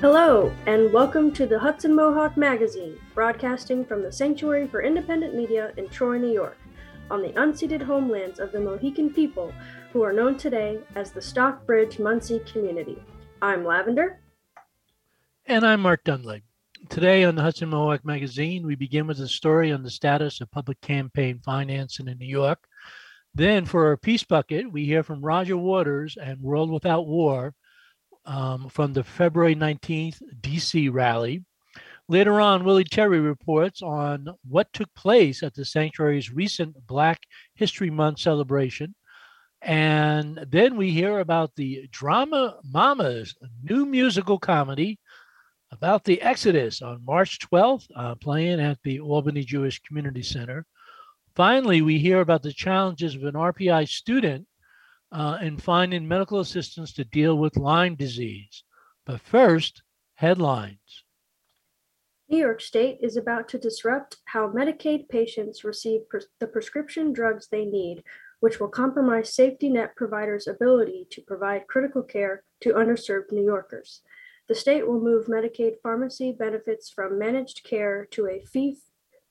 Hello, and welcome to the Hudson Mohawk Magazine, broadcasting from the Sanctuary for Independent Media in Troy, New York, on the unceded homelands of the Mohican people who are known today as the Stockbridge Munsee community. I'm Lavender. And I'm Mark Dunlea. Today on the Hudson Mohawk Magazine, we begin with a story on the status of public campaign financing in New York. Then, for our Peace Bucket, we hear from Roger Waters and World Without War um, from the February 19th DC rally. Later on, Willie Terry reports on what took place at the sanctuary's recent Black History Month celebration. And then we hear about the Drama Mamas, new musical comedy about the Exodus on March 12th, uh, playing at the Albany Jewish Community Center. Finally, we hear about the challenges of an RPI student uh, in finding medical assistance to deal with Lyme disease. But first, headlines. New York State is about to disrupt how Medicaid patients receive pres- the prescription drugs they need, which will compromise safety net providers' ability to provide critical care to underserved New Yorkers. The state will move Medicaid pharmacy benefits from managed care to a fee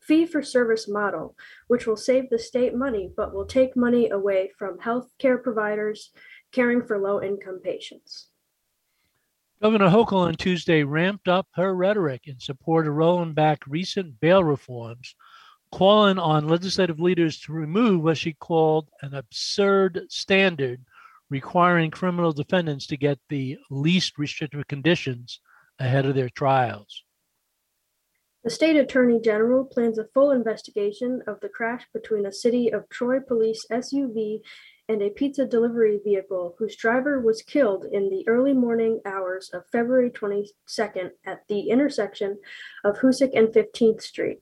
fee for service model, which will save the state money but will take money away from health care providers caring for low income patients. Governor Hochul on Tuesday ramped up her rhetoric in support of rolling back recent bail reforms, calling on legislative leaders to remove what she called an absurd standard requiring criminal defendants to get the least restrictive conditions ahead of their trials. The state attorney general plans a full investigation of the crash between a city of Troy police SUV and a pizza delivery vehicle whose driver was killed in the early morning hours of February 22nd at the intersection of Hoosick and 15th Street.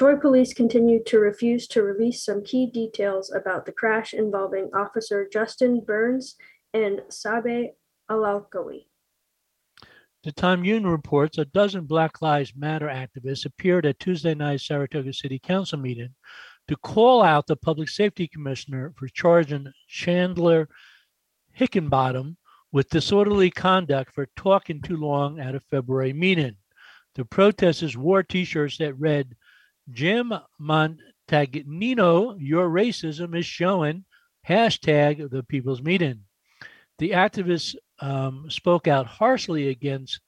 Troy police continue to refuse to release some key details about the crash involving Officer Justin Burns and Sabe Alalkawi. The Union reports a dozen Black Lives Matter activists appeared at Tuesday night's Saratoga City Council meeting to call out the public safety commissioner for charging Chandler Hickenbottom with disorderly conduct for talking too long at a February meeting. The protesters wore t shirts that read, Jim Montagnino, your racism is showing, hashtag the people's meeting. The activists um, spoke out harshly against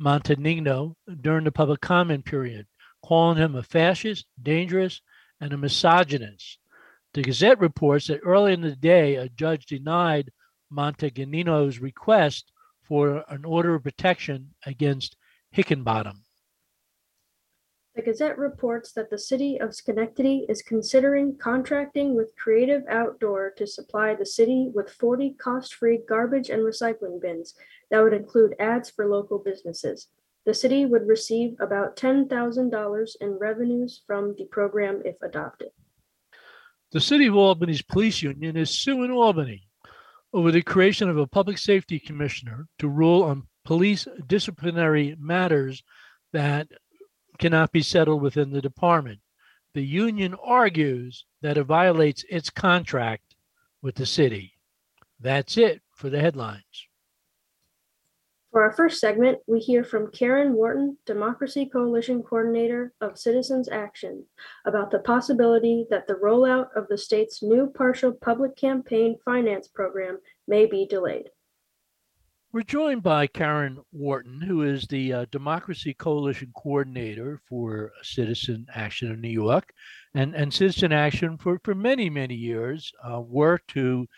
Montagnino during the public comment period, calling him a fascist, dangerous, and a misogynist. The Gazette reports that early in the day, a judge denied Montagnino's request for an order of protection against Hickenbottom. The Gazette reports that the city of Schenectady is considering contracting with Creative Outdoor to supply the city with 40 cost-free garbage and recycling bins that would include ads for local businesses. The city would receive about $10,000 in revenues from the program if adopted. The City of Albany's police union is suing Albany over the creation of a public safety commissioner to rule on police disciplinary matters that cannot be settled within the department. The union argues that it violates its contract with the city. That's it for the headlines. For our first segment, we hear from Karen Wharton, Democracy Coalition Coordinator of Citizens Action, about the possibility that the rollout of the state's new partial public campaign finance program may be delayed. We're joined by Karen Wharton, who is the uh, Democracy Coalition Coordinator for Citizen Action in New York. And, and Citizen Action, for, for many, many years, uh, worked to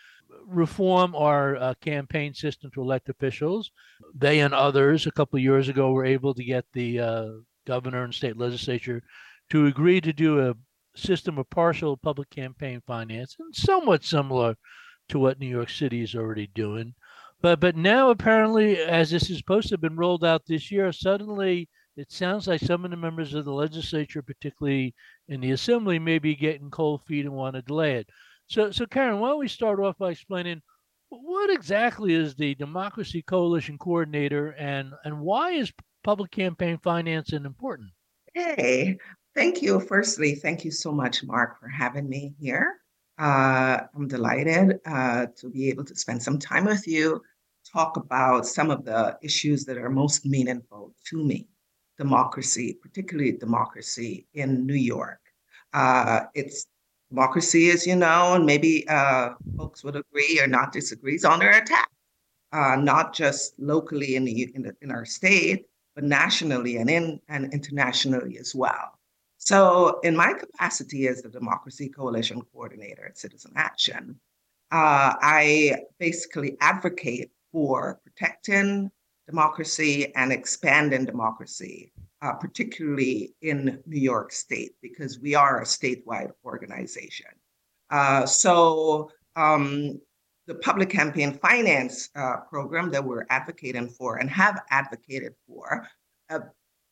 reform our uh, campaign system to elect officials. They and others, a couple of years ago, were able to get the uh, governor and state legislature to agree to do a system of partial public campaign finance, and somewhat similar to what New York City is already doing. But but now apparently, as this is supposed to have been rolled out this year, suddenly it sounds like some of the members of the legislature, particularly in the assembly, may be getting cold feet and want to delay it. So so Karen, why don't we start off by explaining what exactly is the Democracy Coalition Coordinator and and why is public campaign financing important? Okay. Thank you. Firstly, thank you so much, Mark, for having me here. Uh, I'm delighted uh, to be able to spend some time with you, talk about some of the issues that are most meaningful to me democracy, particularly democracy in New York. Uh, it's democracy, as you know, and maybe uh, folks would agree or not disagree, is under attack, uh, not just locally in, the, in, the, in our state, but nationally and in and internationally as well. So, in my capacity as the Democracy Coalition Coordinator at Citizen Action, uh, I basically advocate for protecting democracy and expanding democracy, uh, particularly in New York State, because we are a statewide organization. Uh, so, um, the public campaign finance uh, program that we're advocating for and have advocated for, uh,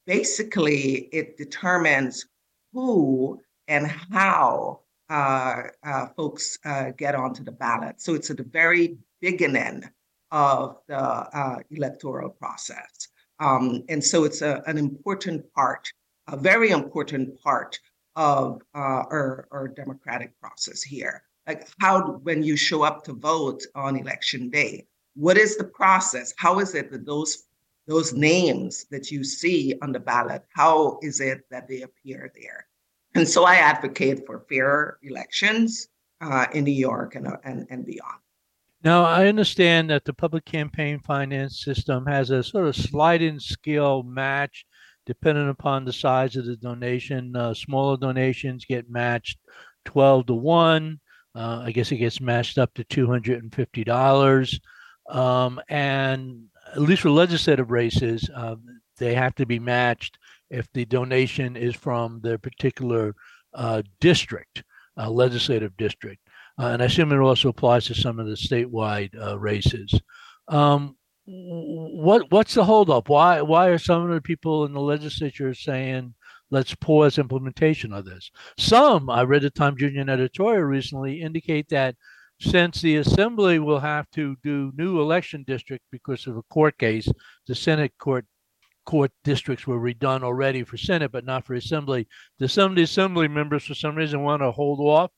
basically, it determines who and how uh, uh, folks get onto the ballot. So it's at the very beginning of the uh, electoral process. Um, and so it's a, an important part, a very important part of uh, our, our democratic process here. Like how, when you show up to vote on election day, what is the process? How is it that those those names that you see on the ballot, how is it that they appear there? And so I advocate for fair elections uh, in New York and, uh, and, and beyond. Now, I understand that the public campaign finance system has a sort of sliding scale match depending upon the size of the donation. Uh, smaller donations get matched 12 to 1. Uh, I guess it gets matched up to $250. Um, and at least for legislative races, uh, they have to be matched if the donation is from their particular uh, district, uh, legislative district. Uh, and I assume it also applies to some of the statewide uh, races. Um, what what's the holdup? Why why are some of the people in the legislature saying let's pause implementation of this? Some I read the Times Union editorial recently indicate that since the assembly will have to do new election district because of a court case, the Senate court court districts were redone already for Senate, but not for Assembly. The some of the Assembly members, for some reason, want to hold off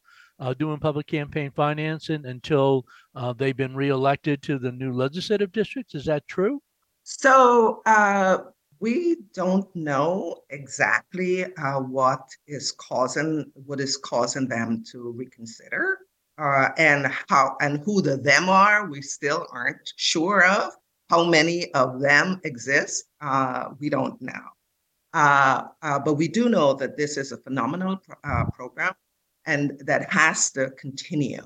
uh, doing public campaign financing until uh, they've been reelected to the new legislative districts. Is that true? So uh, we don't know exactly uh, what is causing what is causing them to reconsider. Uh, and how and who the them are, we still aren't sure of. How many of them exist, uh, we don't know. Uh, uh, but we do know that this is a phenomenal uh, program and that has to continue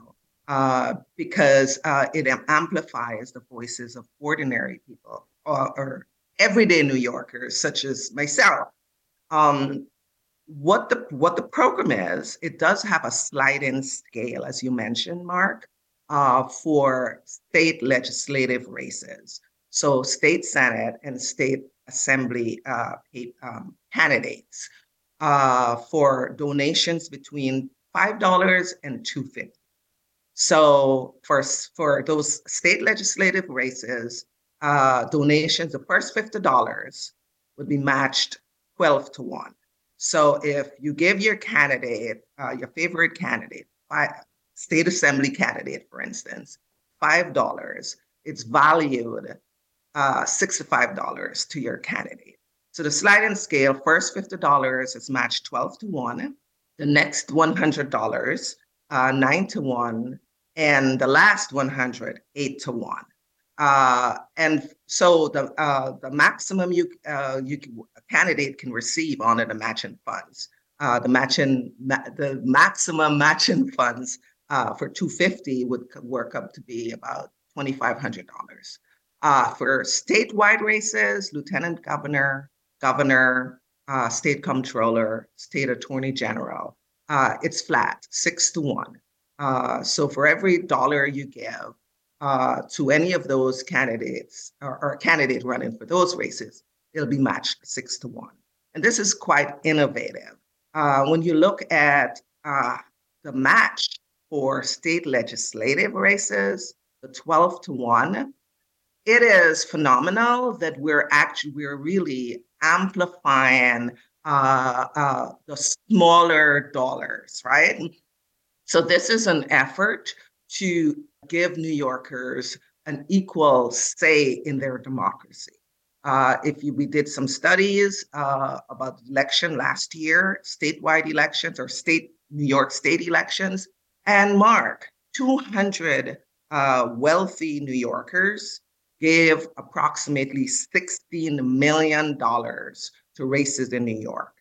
uh, because uh, it amplifies the voices of ordinary people or, or everyday New Yorkers, such as myself. Um, what the what the program is, it does have a sliding scale, as you mentioned, Mark, uh, for state legislative races. So state senate and state assembly uh, um, candidates uh, for donations between five dollars and two fifty. So for for those state legislative races, uh, donations, the first fifty dollars would be matched twelve to one. So if you give your candidate, uh, your favorite candidate, five, state assembly candidate, for instance, five dollars, it's valued uh, $65 to your candidate. So the sliding scale, first $50 is matched 12 to 1, the next $100, uh, 9 to 1, and the last 100, 8 to 1. Uh, and so the uh, the maximum you uh, you can, a candidate can receive on the matching funds, uh, the matching ma- the maximum matching funds uh, for 250 would work up to be about $2,500. Uh, for statewide races, lieutenant governor, governor, uh, state comptroller, state attorney general, uh, it's flat, six to one. Uh, so for every dollar you give uh, to any of those candidates or, or candidate running for those races, it'll be matched six to one. And this is quite innovative. Uh, when you look at the match for state legislative races, the 12 to 1, it is phenomenal that we're actually we're really amplifying uh, uh, the smaller dollars, right? So this is an effort to give New Yorkers an equal say in their democracy. Uh, if you, we did some studies uh, about election last year, statewide elections or state New York State elections, and Mark, 200 uh, wealthy New Yorkers gave approximately $16 million to races in New York.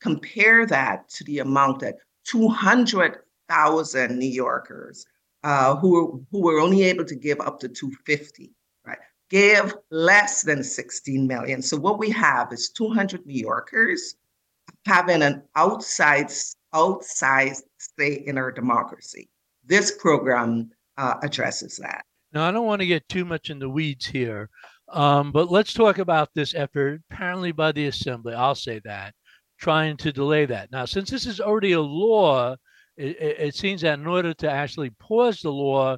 Compare that to the amount that 200,000 New Yorkers uh, who, who were only able to give up to 250, right, gave less than 16 million. So what we have is 200 New Yorkers having an outside, outsized say in our democracy. This program uh, addresses that. Now, I don't want to get too much in the weeds here, um, but let's talk about this effort, apparently by the Assembly, I'll say that, trying to delay that. Now, since this is already a law, it, it seems that in order to actually pause the law,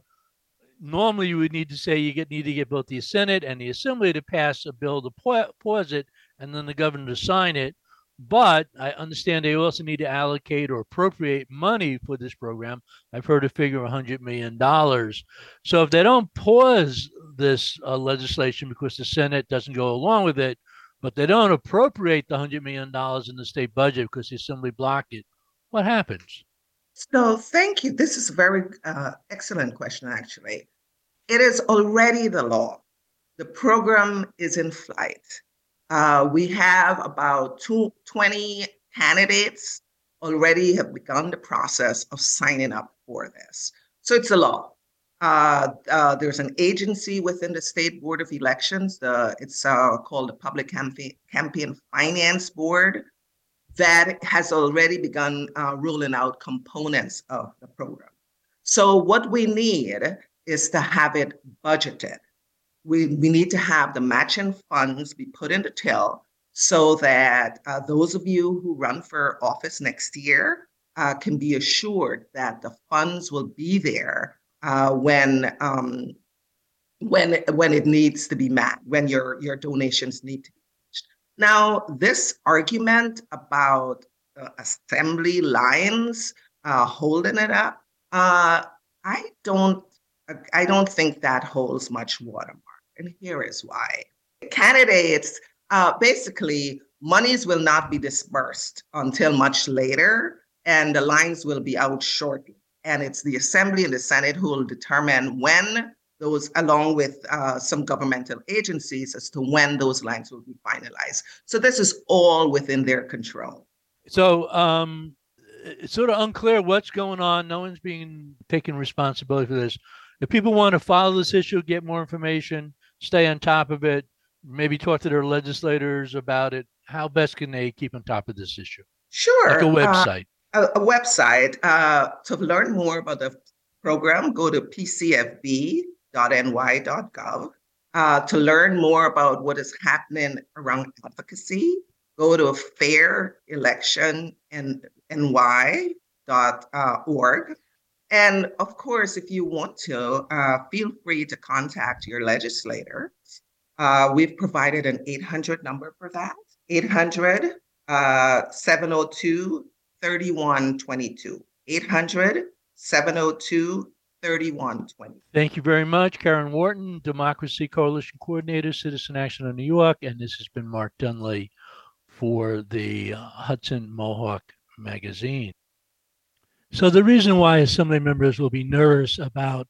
normally you would need to say you get, need to get both the Senate and the Assembly to pass a bill to pause it, and then the governor to sign it. But I understand they also need to allocate or appropriate money for this program. I've heard a figure of $100 million. So if they don't pause this uh, legislation because the Senate doesn't go along with it, but they don't appropriate the $100 million in the state budget because the Assembly blocked it, what happens? So thank you. This is a very uh, excellent question, actually. It is already the law. The program is in flight. Uh, we have about two, 20 candidates already have begun the process of signing up for this. So it's a law. Uh, uh, there's an agency within the State Board of Elections. The, it's uh, called the Public Campaign, Finance Board that has already begun uh, ruling out components of the program. So what we need is to have it budgeted we, we need to have the matching funds be put in the till so that uh, those of you who run for office next year uh, can be assured that the funds will be there uh, when um, when when it needs to be met, when your your donations need to be matched. Now, this argument about assembly lines uh, holding it up, uh, I don't I don't think that holds much water and here is why. The candidates, uh, basically, monies will not be disbursed until much later, and the lines will be out shortly. And it's the Assembly and the Senate who will determine when those, along with uh, some governmental agencies, as to when those lines will be finalized. So this is all within their control. So um, it's sort of unclear what's going on. No one's being taking responsibility for this. If people want to follow this issue, get more information, stay on top of it, maybe talk to their legislators about it. How best can they keep on top of this issue? Sure. Like a uh, website. Uh, a, a, website. Uh, to learn more about the program, go to pcfb.ny.gov. Uh, to learn more about what is happening around advocacy, go to fairelectionny.org. And of course, if you want to, uh, feel free to contact your legislator. Uh, we've provided an 800 number for that 800 uh, 702 3122. 800 702 3120. Thank you very much, Karen Wharton, Democracy Coalition Coordinator, Citizen Action of New York. And this has been Mark Dunlea for the Hudson Mohawk Magazine. So the reason why assembly members will be nervous about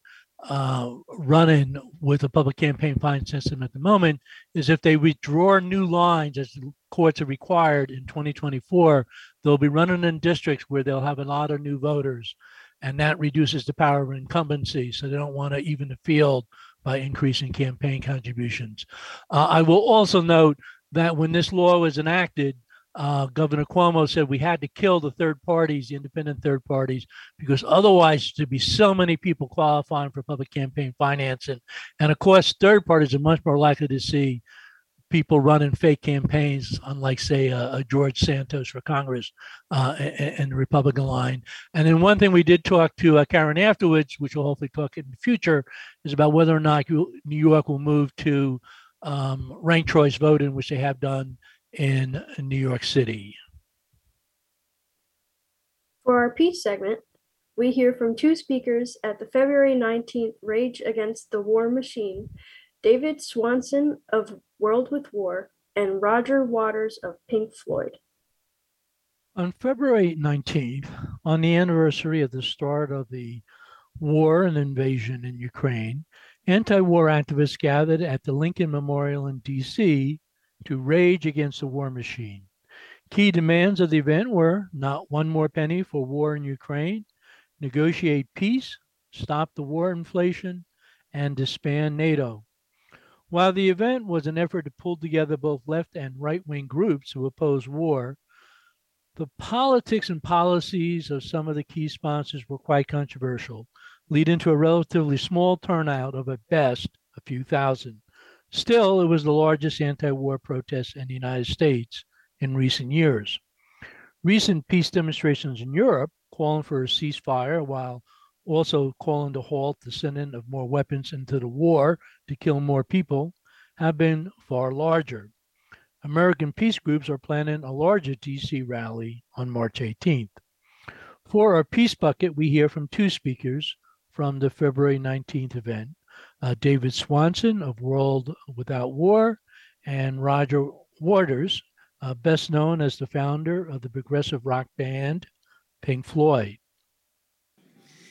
uh, running with a public campaign fine system at the moment is if they withdraw new lines as courts are required in 2024, they'll be running in districts where they'll have a lot of new voters, and that reduces the power of incumbency. So they don't want to even the field by increasing campaign contributions. Uh, I will also note that when this law was enacted, uh, Governor Cuomo said we had to kill the third parties, the independent third parties, because otherwise there'd be so many people qualifying for public campaign financing. And of course, third parties are much more likely to see people running fake campaigns, unlike, say, a, a George Santos for Congress uh, and, the Republican line. And then one thing we did talk to uh, Karen afterwards, which we'll hopefully talk in the future, is about whether or not New York will move to um, ranked choice voting, which they have done in New York City. For our peace segment, we hear from two speakers at the February 19th Rage Against the War Machine David Swanson of World with War and Roger Waters of Pink Floyd. On February 19th, on the anniversary of the start of the war and invasion in Ukraine, anti war activists gathered at the Lincoln Memorial in D.C. to rage against the war machine. Key demands of the event were not one more penny for war in Ukraine, negotiate peace, stop the war inflation, and disband NATO. While the event was an effort to pull together both left and right wing groups who oppose war, the politics and policies of some of the key sponsors were quite controversial, leading to a relatively small turnout of at best a few thousand. Still, it was the largest anti war protest in the United States in recent years. Recent peace demonstrations in Europe, calling for a ceasefire while also calling to halt the sending of more weapons into the war to kill more people, have been far larger. American peace groups are planning a larger DC rally on March 18th. For our peace bucket, we hear from two speakers from the February 19th event uh, David Swanson of World Without War and Roger Waters, uh, best known as the founder of the progressive rock band Pink Floyd.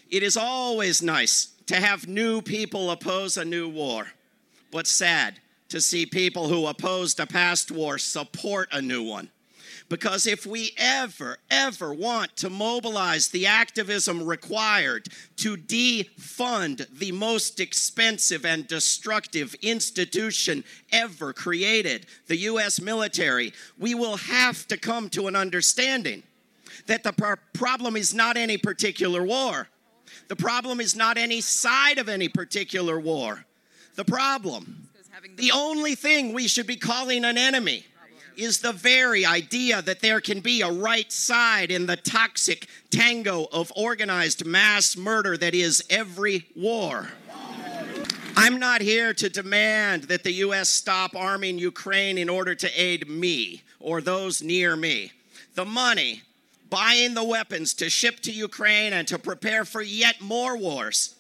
It is always nice to have new people oppose a new war, but sad to see people who opposed a past war support a new one. Because if we ever, ever want to mobilize the activism required to defund the most expensive and destructive institution ever created, the US military, we will have to come to an understanding that the problem is not any particular war. The problem is not any side of any particular war. The problem, the only thing we should be calling an enemy, is the very idea that there can be a right side in the toxic tango of organized mass murder that is every war. I'm not here to demand that the U.S. stop arming Ukraine in order to aid me or those near me. The money, buying the weapons to ship to Ukraine and to prepare for yet more wars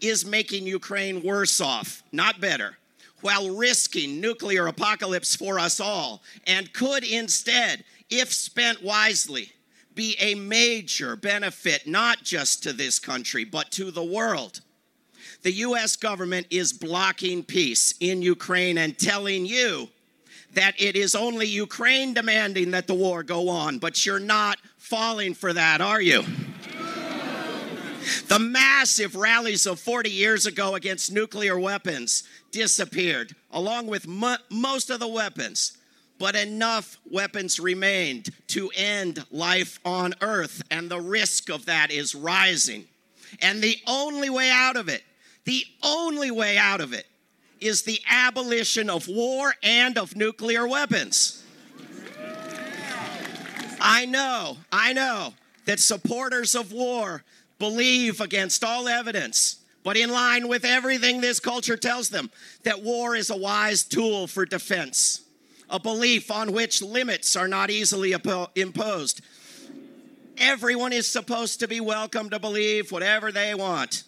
is making Ukraine worse off, not better, while risking nuclear apocalypse for us all, and could instead, if spent wisely, be a major benefit not just to this country, but to the world. The US government is blocking peace in Ukraine and telling you that it is only Ukraine demanding that the war go on, but you're not falling for that, are you? The massive rallies of 40 years ago against nuclear weapons disappeared, along with mo- most of the weapons. But enough weapons remained to end life on Earth, and the risk of that is rising. And the only way out of it, the only way out of it, is the abolition of war and of nuclear weapons. I know, I know that supporters of war believe against all evidence, but in line with everything this culture tells them, that war is a wise tool for defense, a belief on which limits are not easily imposed. Everyone is supposed to be welcome to believe whatever they want.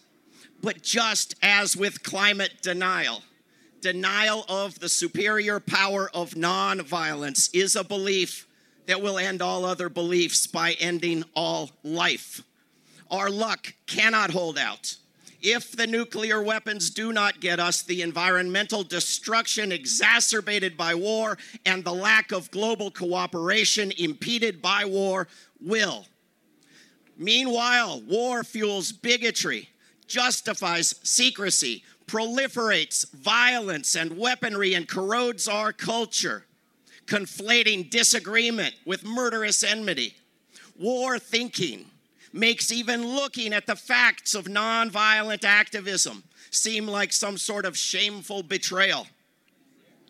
But just as with climate denial, denial of the superior power of nonviolence is a belief that will end all other beliefs by ending all life. Our luck cannot hold out. If the nuclear weapons do not get us, the environmental destruction exacerbated by war and the lack of global cooperation impeded by war will. Meanwhile, war fuels bigotry, justifies secrecy, proliferates violence and weaponry, and corrodes our culture conflating disagreement with murderous enmity. War thinking makes even looking at the facts of nonviolent activism seem like some sort of shameful betrayal.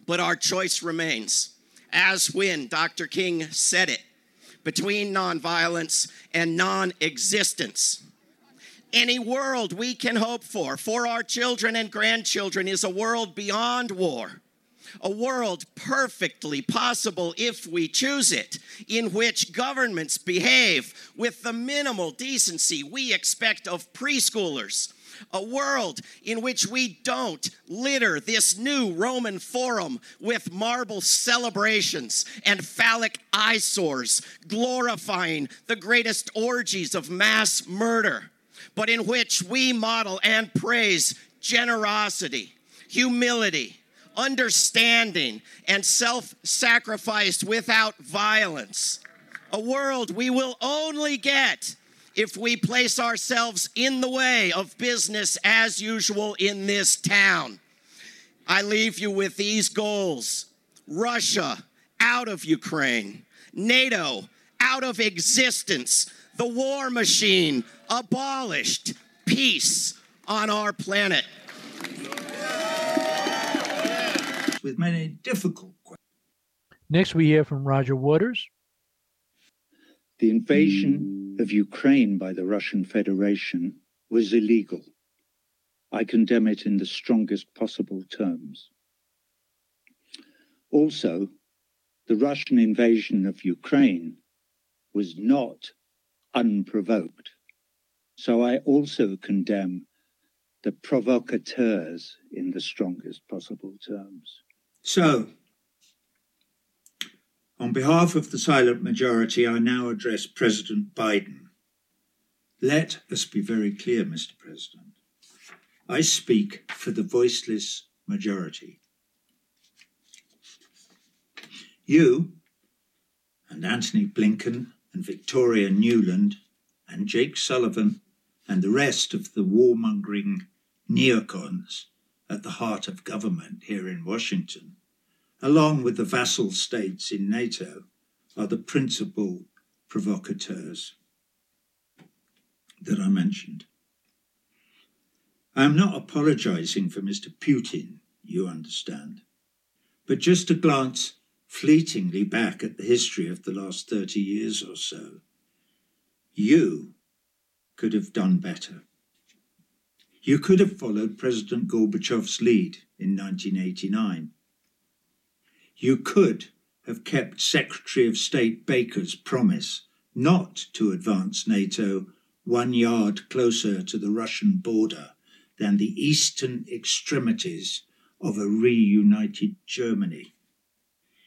But our choice remains, as when Dr. King said it, between nonviolence and non existence. Any world we can hope for for our children and grandchildren is a world beyond war A world perfectly possible if we choose it, in which governments behave with the minimal decency we expect of preschoolers. A world in which we don't litter this new Roman forum with marble celebrations and phallic eyesores, glorifying the greatest orgies of mass murder, but in which we model and praise generosity, humility, understanding, and self sacrifice without violence. A world we will only get if we place ourselves in the way of business as usual in this town. I leave you with these goals Russia out of Ukraine, NATO out of existence, the war machine abolished, peace on our planet. With many difficult questions. Next, we hear from Roger Waters. The invasion of Ukraine by the Russian Federation was illegal. I condemn it in the strongest possible terms. Also, the Russian invasion of Ukraine was not unprovoked. So I also condemn the provocateurs in the strongest possible terms. So, on behalf of the silent majority, I now address President Biden. Let us be very clear, Mr. President. I speak for the voiceless majority. You and Antony Blinken and Victoria Nuland and Jake Sullivan and the rest of the warmongering neocons at the heart of government here in Washington, along with the vassal states in NATO, are the principal provocateurs that I mentioned. I am not apologizing for Mr. Putin, you understand, but just a glance fleetingly back at the history of the last 30 years or so. You could have done better. You could have followed President Gorbachev's lead in 1989. You could have kept Secretary of State Baker's promise not to advance NATO one yard closer to the Russian border than the eastern extremities of a reunited Germany.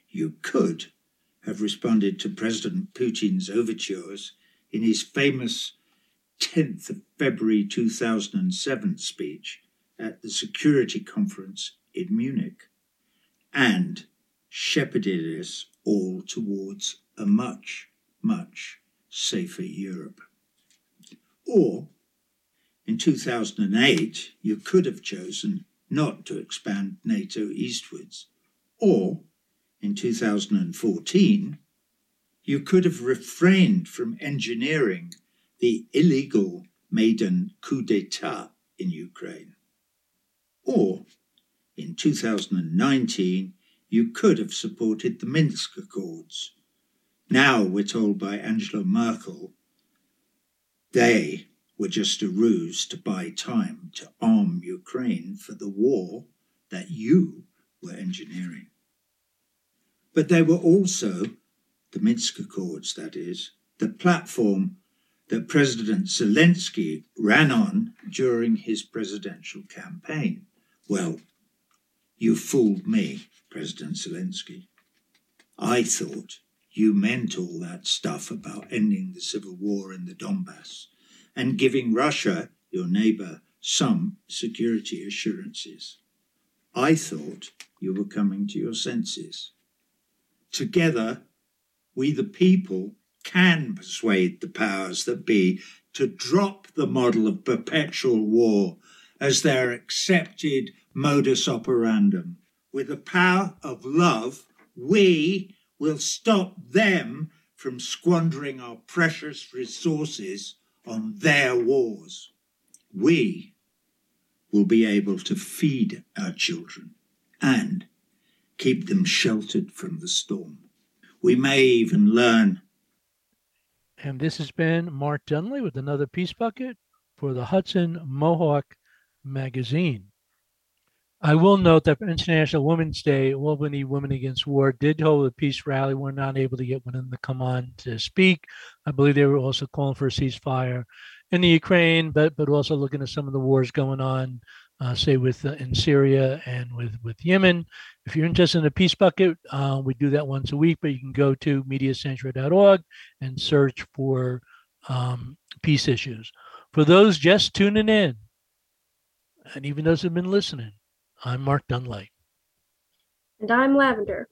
You could have responded to President Putin's overtures in his famous 10th of February 2007 speech at the Security Conference in Munich and shepherded us all towards a much, much safer Europe. Or, in 2008, you could have chosen not to expand NATO eastwards. Or, in 2014, you could have refrained from engineering the illegal Maidan coup d'etat in Ukraine. Or, in 2019, you could have supported the Minsk Accords. Now we're told by Angela Merkel they were just a ruse to buy time to arm Ukraine for the war that you were engineering. But they were also, the Minsk Accords, that is, the platform that President Zelensky ran on during his presidential campaign. Well, you fooled me, President Zelensky. I thought you meant all that stuff about ending the civil war in the Donbass and giving Russia, your neighbor, some security assurances. I thought you were coming to your senses. Together, we the people can persuade the powers that be to drop the model of perpetual war as their accepted modus operandum. With the power of love, we will stop them from squandering our precious resources on their wars. We will be able to feed our children and keep them sheltered from the storm. We may even learn And this has been Mark Dunlea with another Peace Bucket for the Hudson Mohawk magazine. I will note that International Women's Day, Albany Women Against War did hold a peace rally. We're not able to get women to come on to speak. I believe they were also calling for a ceasefire in the Ukraine, but but also looking at some of the wars going on, uh, say with uh, in Syria and with with Yemen. If you're interested in a peace bucket, uh, we do that once a week, but you can go to mediasanctuary.org and search for um, peace issues. For those just tuning in, and even those who've been listening, I'm Mark Dunlea. And I'm Lavender.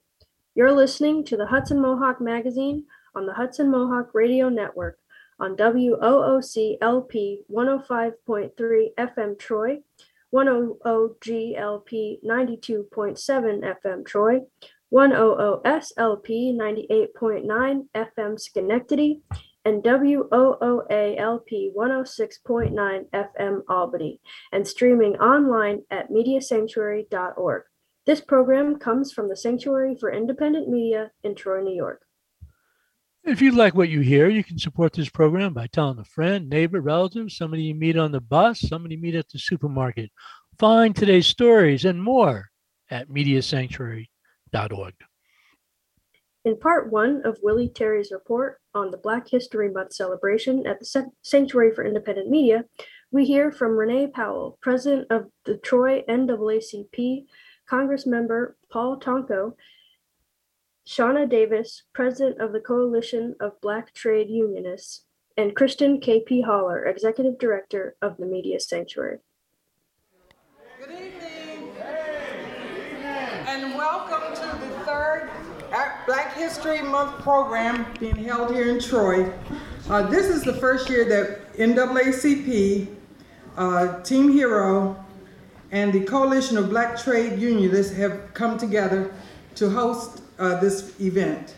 You're listening to the Hudson Mohawk Magazine on the Hudson Mohawk Radio Network on WOOC LP 105.3 FM Troy, 100GLP 92.7 FM Troy, 100SLP 98.9 FM Schenectady, and WOOALP 106.9 FM Albany, and streaming online at mediasanctuary.org. This program comes from the Sanctuary for Independent Media in Troy, New York. If you like what you hear, you can support this program by telling a friend, neighbor, relative, somebody you meet on the bus, somebody you meet at the supermarket. Find today's stories and more at mediasanctuary.org. In part one of Willie Terry's report on the Black History Month celebration at the Sanctuary for Independent Media, we hear from Renee Powell, president of the Troy NAACP, Congress member Paul Tonko, Shauna Davis, president of the Coalition of Black Trade Unionists, and Kristen K.P. Haller, executive director of the Media Sanctuary. Good evening. And welcome to the third Black History Month program being held here in Troy. Uh, this is the first year that NAACP, uh, Team Hero, and the Coalition of Black Trade Unionists have come together to host uh, this event.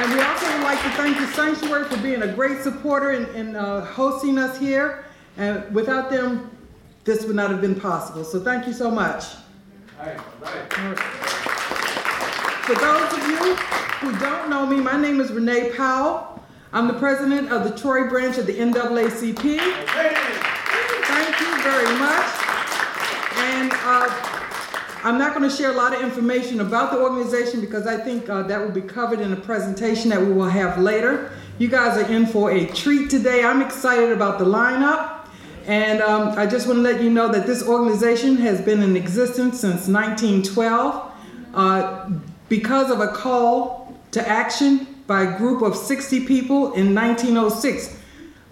And we also would like to thank the Sanctuary for being a great supporter and, in uh, hosting us here. And without them, this would not have been possible. So thank you so much. All right, all right. For those of you who don't know me, my name is Renee Powell. I'm the president of the Troy branch of the NAACP. Thank you very much. And uh, I'm not going to share a lot of information about the organization because I think uh, that will be covered in a presentation that we will have later. You guys are in for a treat today. I'm excited about the lineup. And um, I just want to let you know that this organization has been in existence since 1912 uh, because of a call to action by a group of 60 people in 1906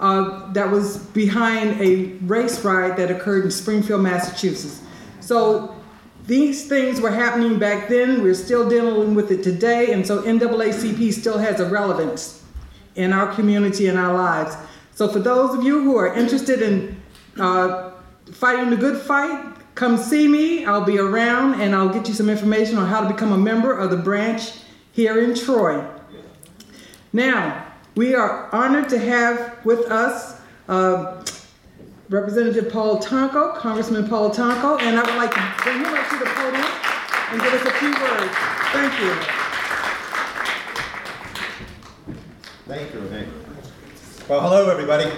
uh, that was behind a race riot that occurred in Springfield, Massachusetts. So these things were happening back then. We're still dealing with it today. And so NAACP still has a relevance in our community and our lives. So for those of you who are interested in uh, fighting the good fight, come see me. I'll be around and I'll get you some information on how to become a member of the branch here in Troy. Now, we are honored to have with us uh, Representative Paul Tonko, Congressman Paul Tonko, and I would like to bring him up to the podium and give us a few words. Thank you. Thank you. Well, hello, everybody.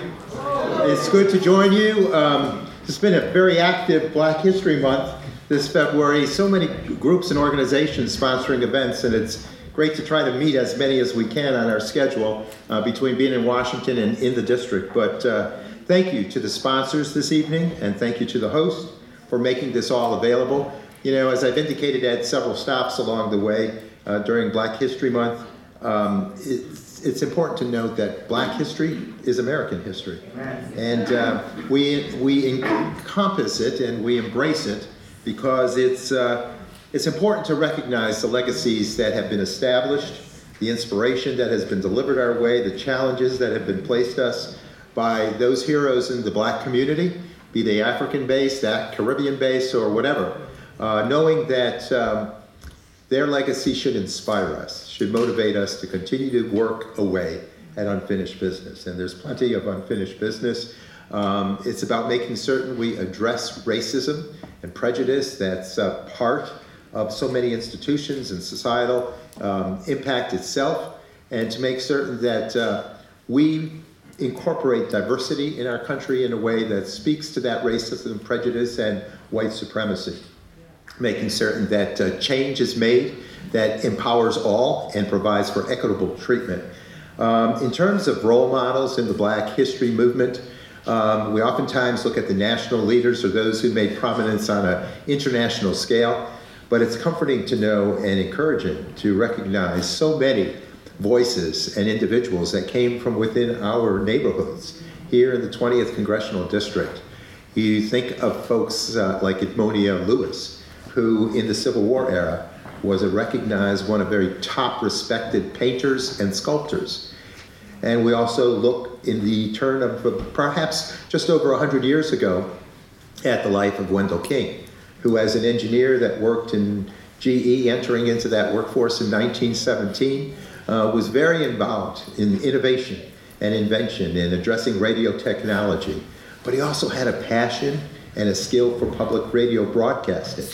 It's good to join you. Um, it's been a very active Black History Month this February. So many groups and organizations sponsoring events, and it's great to try to meet as many as we can on our schedule uh, between being in Washington and in the district. But uh, Thank you to the sponsors this evening, and thank you to the host for making this all available. You know, as I've indicated at several stops along the way uh, during Black History Month, um, it's, it's, important to note that Black history is American history, and uh, we we encompass it and we embrace it because it's uh, it's important to recognize the legacies that have been established, the inspiration that has been delivered our way, the challenges that have been placed us by those heroes in the black community, be they African based, Caribbean based, or whatever, uh, knowing that um, their legacy should inspire us, should motivate us to continue to work away at unfinished business. And there's plenty of unfinished business. Um, it's about making certain we address racism and prejudice that's part of so many institutions and societal um, impact itself, and to make certain that uh, we incorporate diversity in our country in a way that speaks to that racism, prejudice, and white supremacy, making certain that uh, change is made that empowers all and provides for equitable treatment. Um, in terms of role models in the Black history movement, um, we oftentimes look at the national leaders or those who made prominence on an international scale, but it's comforting to know and encouraging to recognize so many voices and individuals that came from within our neighborhoods here in the 20th Congressional District. You think of folks uh, like Edmonia Lewis, who in the Civil War era was a recognized one of very top respected painters and sculptors. And we also look in the turn of perhaps just over 100 years ago at the life of Wendell King, who, as an engineer that worked in GE, entering into that workforce in 1917, uh, was very involved in innovation and invention in addressing radio technology. But he also had a passion and a skill for public radio broadcasting.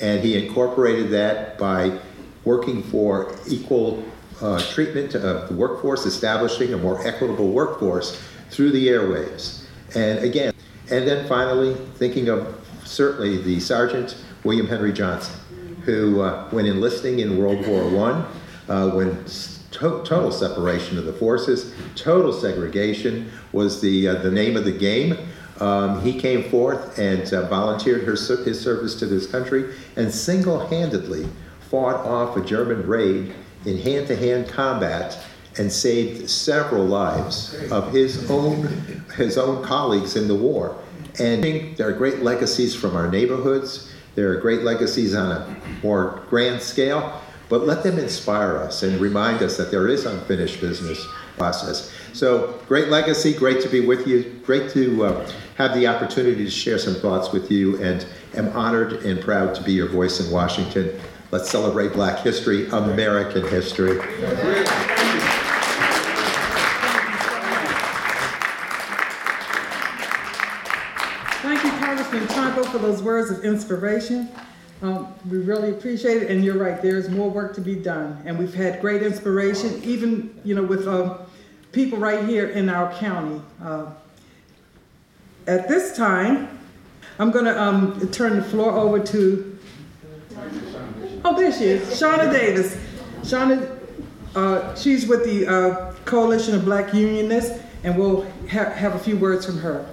And he incorporated that by working for equal uh, treatment of the workforce, establishing a more equitable workforce through the airwaves. And again, and then finally, thinking of certainly the Sergeant William Henry Johnson, who, uh, when enlisting in World War I, uh, when to- total separation of the forces, total segregation was the, uh, the name of the game. Um, he came forth and uh, volunteered her, his service to this country and single handedly fought off a German raid in hand to hand combat and saved several lives of his own, his own colleagues in the war. And there are great legacies from our neighborhoods. There are great legacies on a more grand scale but let them inspire us and remind us that there is unfinished business process. So great legacy, great to be with you, great to uh, have the opportunity to share some thoughts with you, and am honored and proud to be your voice in Washington. Let's celebrate Black history, American history. Thank you, Congressman Turnbull, for those words of inspiration. Um, we really appreciate it, and you're right. There's more work to be done, and we've had great inspiration, even you know with uh, people right here in our county. Uh, at this time, I'm going to um, turn the floor over to. Oh, there she is, Shauna Davis. Shauna, uh, she's with the uh, Coalition of Black Unionists, and we'll ha- have a few words from her.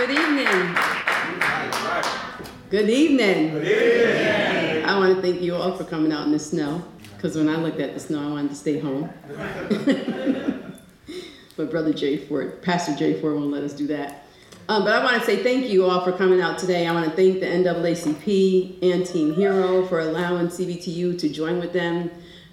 Good evening. Good evening. Good evening. I want to thank you all for coming out in the snow, because when I looked at the snow, I wanted to stay home. but Brother Jay Ford, Pastor Jay Ford won't let us do that. Um, but I want to say thank you all for coming out today. I want to thank the NAACP and Team Hero for allowing CBTU to join with them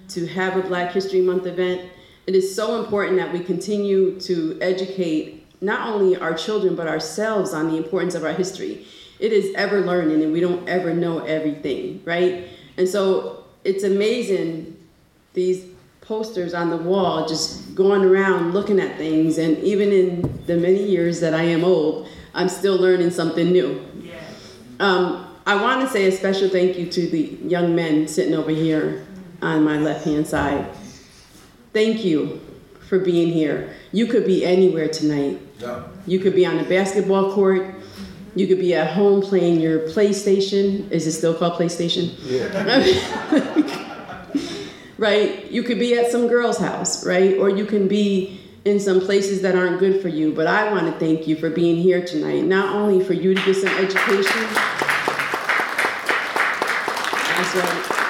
to have a Black History Month event. It is so important that we continue to educate not only our children but ourselves on the importance of our history. It is ever learning and we don't ever know everything, right? And so it's amazing these posters on the wall just going around looking at things and even in the many years that I am old, I'm still learning something new. Um, I want to say a special thank you to the young men sitting over here on my left hand side. Thank you for being here. You could be anywhere tonight. Yeah. You could be on a basketball court. You could be at home playing your PlayStation. Is it still called PlayStation? Yeah. right? You could be at some girl's house, right? Or you can be in some places that aren't good for you. But I want to thank you for being here tonight, not only for you to get some education. That's right.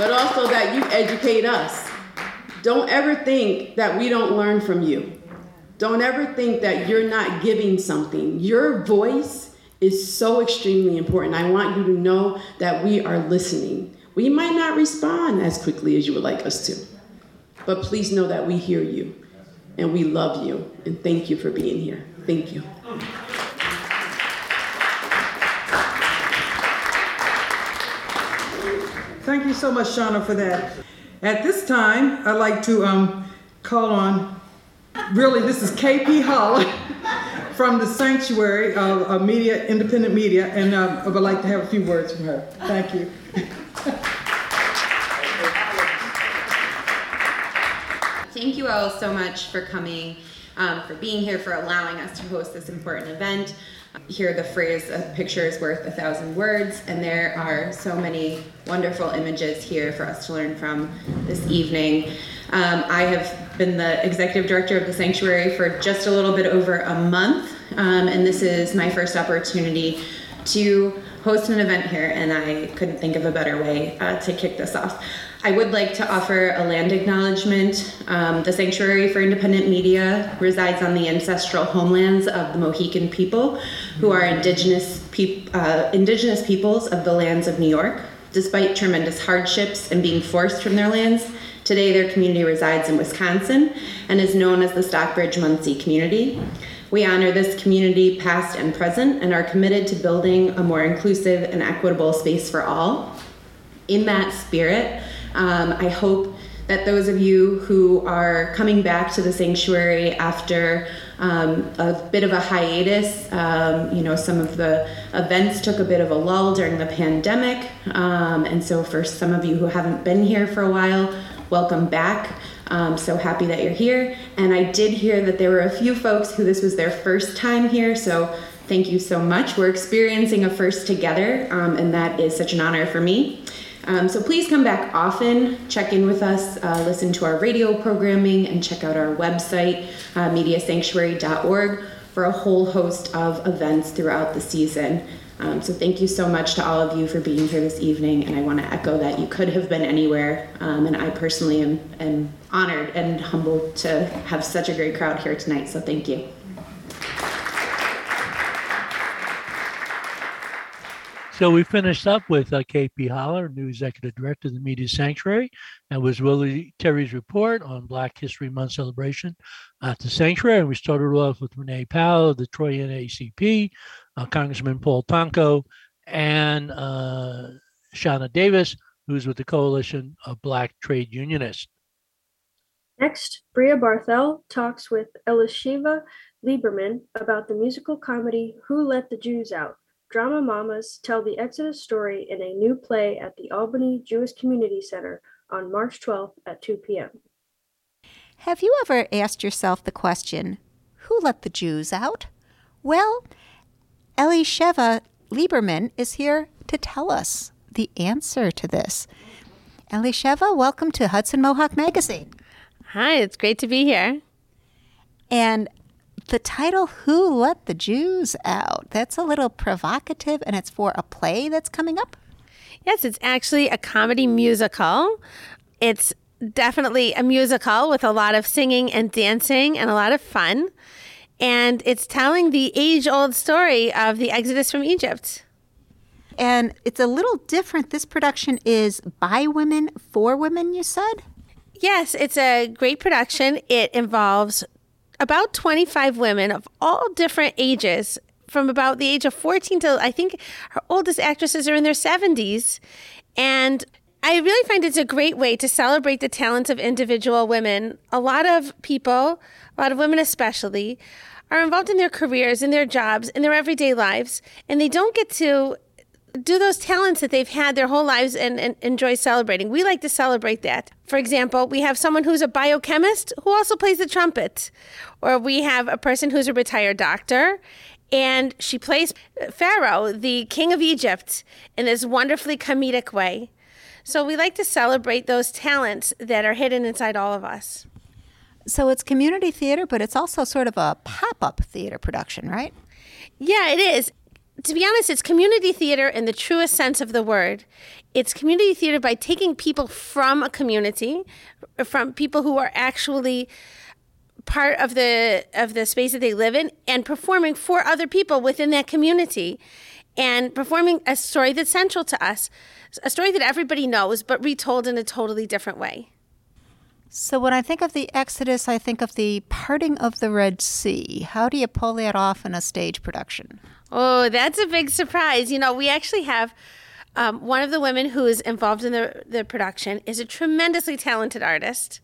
But also that you educate us don't ever think that we don't learn from you. Don't ever think that you're not giving something. Your voice is so extremely important. I want you to know that we are listening. We might not respond as quickly as you would like us to, but please know that we hear you and we love you and thank you for being here. Thank you. Thank you so much, Shauna, for that. At this time, I'd like to um, call on, really, this is KP Holler from the Sanctuary, uh, media, independent media, and uh, I would like to have a few words from her. Thank you. Thank you all so much for coming, um, for being here, for allowing us to host this important event. Hear the phrase, a picture is worth a thousand words, and there are so many wonderful images here for us to learn from this evening. Um, I have been the executive director of the sanctuary for just a little bit over a month, um, and this is my first opportunity to host an event here, and I couldn't think of a better way uh, to kick this off. I would like to offer a land acknowledgement. Um, the Sanctuary for Independent Media resides on the ancestral homelands of the Mohican people, who are indigenous, peop- uh, indigenous peoples of the lands of New York. Despite tremendous hardships and being forced from their lands, today their community resides in Wisconsin and is known as the Stockbridge Munsee community. We honor this community past and present and are committed to building a more inclusive and equitable space for all. In that spirit, um, I hope that those of you who are coming back to the sanctuary after um, a bit of a hiatus, um, you know, some of the events took a bit of a lull during the pandemic. Um, and so, for some of you who haven't been here for a while, welcome back. Um, so happy that you're here. And I did hear that there were a few folks who this was their first time here. So thank you so much. We're experiencing a first together, um, and that is such an honor for me. Um, so please come back often, check in with us, uh, listen to our radio programming, and check out our website, uh, mediasanctuary.org, for a whole host of events throughout the season. Um, so thank you so much to all of you for being here this evening, and I want to echo that you could have been anywhere, um, and I personally am, am honored and humbled to have such a great crowd here tonight. So thank you. So we finished up with uh, KP Holler, new executive director of the Media Sanctuary, and was Willie Terry's report on Black History Month celebration at the Sanctuary. And we started off with Renee Powell, the Troy NAACP, uh, Congressman Paul Tonko, and uh, Shauna Davis, who's with the Coalition of Black Trade Unionists. Next, Bria Barthel talks with Elisheva Lieberman about the musical comedy Who Let the Jews Out? Drama Mamas tell the Exodus story in a new play at the Albany Jewish Community Center on March 12th at 2 p.m. Have you ever asked yourself the question, who let the Jews out? Well, Elisheva Lieberman is here to tell us the answer to this. Elisheva, welcome to Hudson Mohawk Magazine. Hi, it's great to be here. And the title, Who Let the Jews Out? That's a little provocative, and it's for a play that's coming up? Yes, it's actually a comedy musical. It's definitely a musical with a lot of singing and dancing and a lot of fun. And it's telling the age old story of the Exodus from Egypt. And it's a little different. This production is by women, for women, you said? Yes, it's a great production. It involves about 25 women of all different ages, from about the age of 14 to I think our oldest actresses are in their 70s. And I really find it's a great way to celebrate the talents of individual women. A lot of people, a lot of women especially, are involved in their careers, in their jobs, in their everyday lives, and they don't get to do those talents that they've had their whole lives and, and, enjoy celebrating. We like to celebrate that. For example, we have someone who's a biochemist who also plays the trumpet, or we have a person who's a retired doctor. And she plays Pharaoh, the king of Egypt, in this wonderfully comedic way. So we like to celebrate those talents that are hidden inside all of us. So it's community theater, but it's also sort of a pop up theater production, right? Yeah, it is to be honest, it's community theater in the truest sense of the word. It's community theater by taking people from a community, from people who are actually part of the of the space that they live in and performing for other people within that community and performing a story that's central to us, a story that everybody knows but retold in a totally different way. So when I think of the Exodus, I think of the parting of the Red Sea. How do you pull that off in a stage production? Oh, that's a big surprise. You know, we actually have um, one of the women who is involved in the, the production is a tremendously talented artist,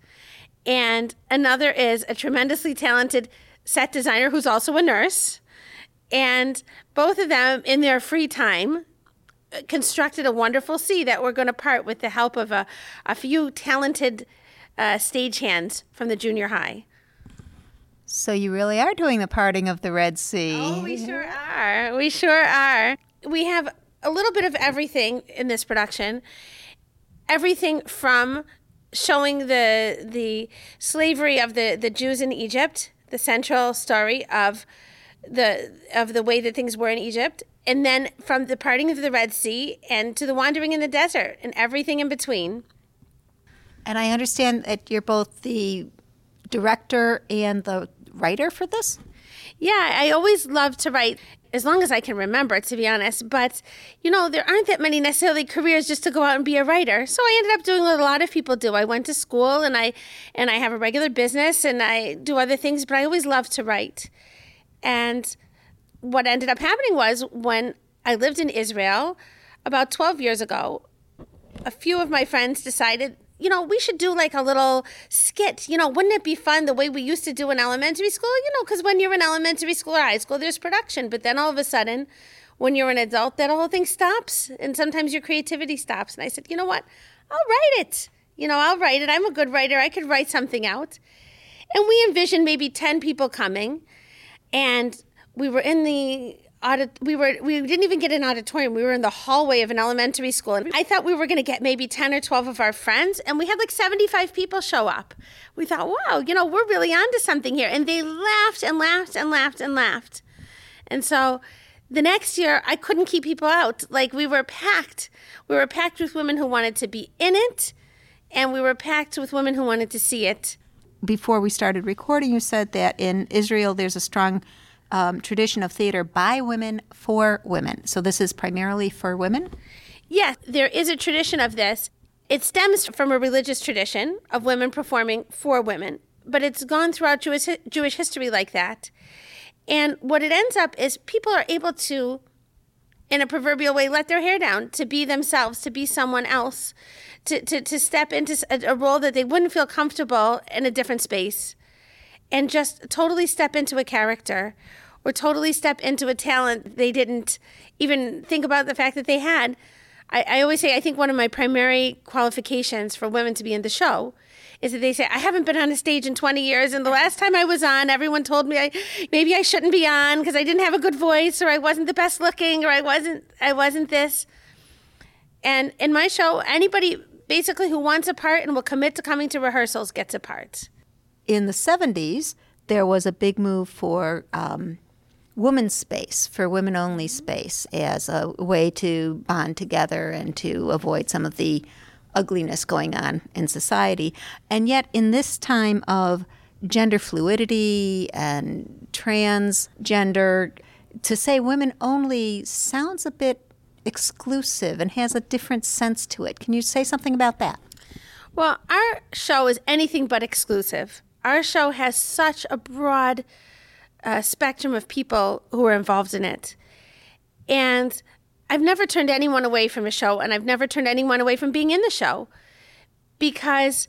and another is a tremendously talented set designer who's also a nurse. And both of them, in their free time, constructed a wonderful sea that we're going to part with the help of a, a few talented uh, stagehands from the junior high. So you really are doing the parting of the Red Sea. Oh, we sure are. We sure are. We have a little bit of everything in this production. Everything from showing the the slavery of the, the Jews in Egypt, the central story of the of the way that things were in Egypt, and then from the parting of the Red Sea and to the wandering in the desert and everything in between. And I understand that you're both the director and the writer for this? Yeah, I always love to write as long as I can remember, to be honest. But, you know, there aren't that many necessarily careers just to go out and be a writer. So I ended up doing what a lot of people do. I went to school and I and I have a regular business and I do other things, but I always love to write. And what ended up happening was when I lived in Israel about 12 years ago, a few of my friends decided you know, we should do like a little skit. You know, wouldn't it be fun the way we used to do in elementary school? You know, because when you're in elementary school or high school, there's production. But then all of a sudden, when you're an adult, that whole thing stops. And sometimes your creativity stops. And I said, you know what? I'll write it. You know, I'll write it. I'm a good writer. I could write something out. And we envisioned maybe 10 people coming. And we were in the we were we didn't even get an auditorium. We were in the hallway of an elementary school and i thought we were going to get maybe 10 or 12 of our friends and we had like 75 people show up. We thought wow you know we're really onto something here and they laughed and laughed and laughed and laughed. And so the next year i couldn't keep people out. Like we were packed. We were packed with women who wanted to be in it and we were packed with women who wanted to see it. Before we started recording you said that in israel there's a strong um, tradition of theater by women for women. So this is primarily for women? Yes, there is a tradition of this. It stems from a religious tradition of women performing for women, but it's gone throughout Jewish, Jewish history like that. And what it ends up is people are able to, in a proverbial way, let their hair down, to be themselves, to be someone else, to, to, to step into a, a role that they wouldn't feel comfortable in a different space and just totally step into a character or totally step into a talent they didn't even think about the fact that they had. I, I, always say I think one of my primary qualifications for women to be in the show is that they say I haven't been on a stage in 20 years, and the last time I was on, everyone told me I, maybe I shouldn't be on because I didn't have a good voice, or I wasn't the best looking, or I wasn't I wasn't this. And in my show, anybody basically who wants a part and will commit to coming to rehearsals gets a part in the 70s, there was a big move for um, women's space, for women only space, as a way to bond together and to avoid some of the ugliness going on in society. And yet, in this time of gender fluidity and transgender, to say women only sounds a bit exclusive and has a different sense to it. Can you say something about that? Well, our show is anything but exclusive our show has such a broad uh, spectrum of people who are involved in it. And I've never turned anyone away from a show, and I've never turned anyone away from being in the show because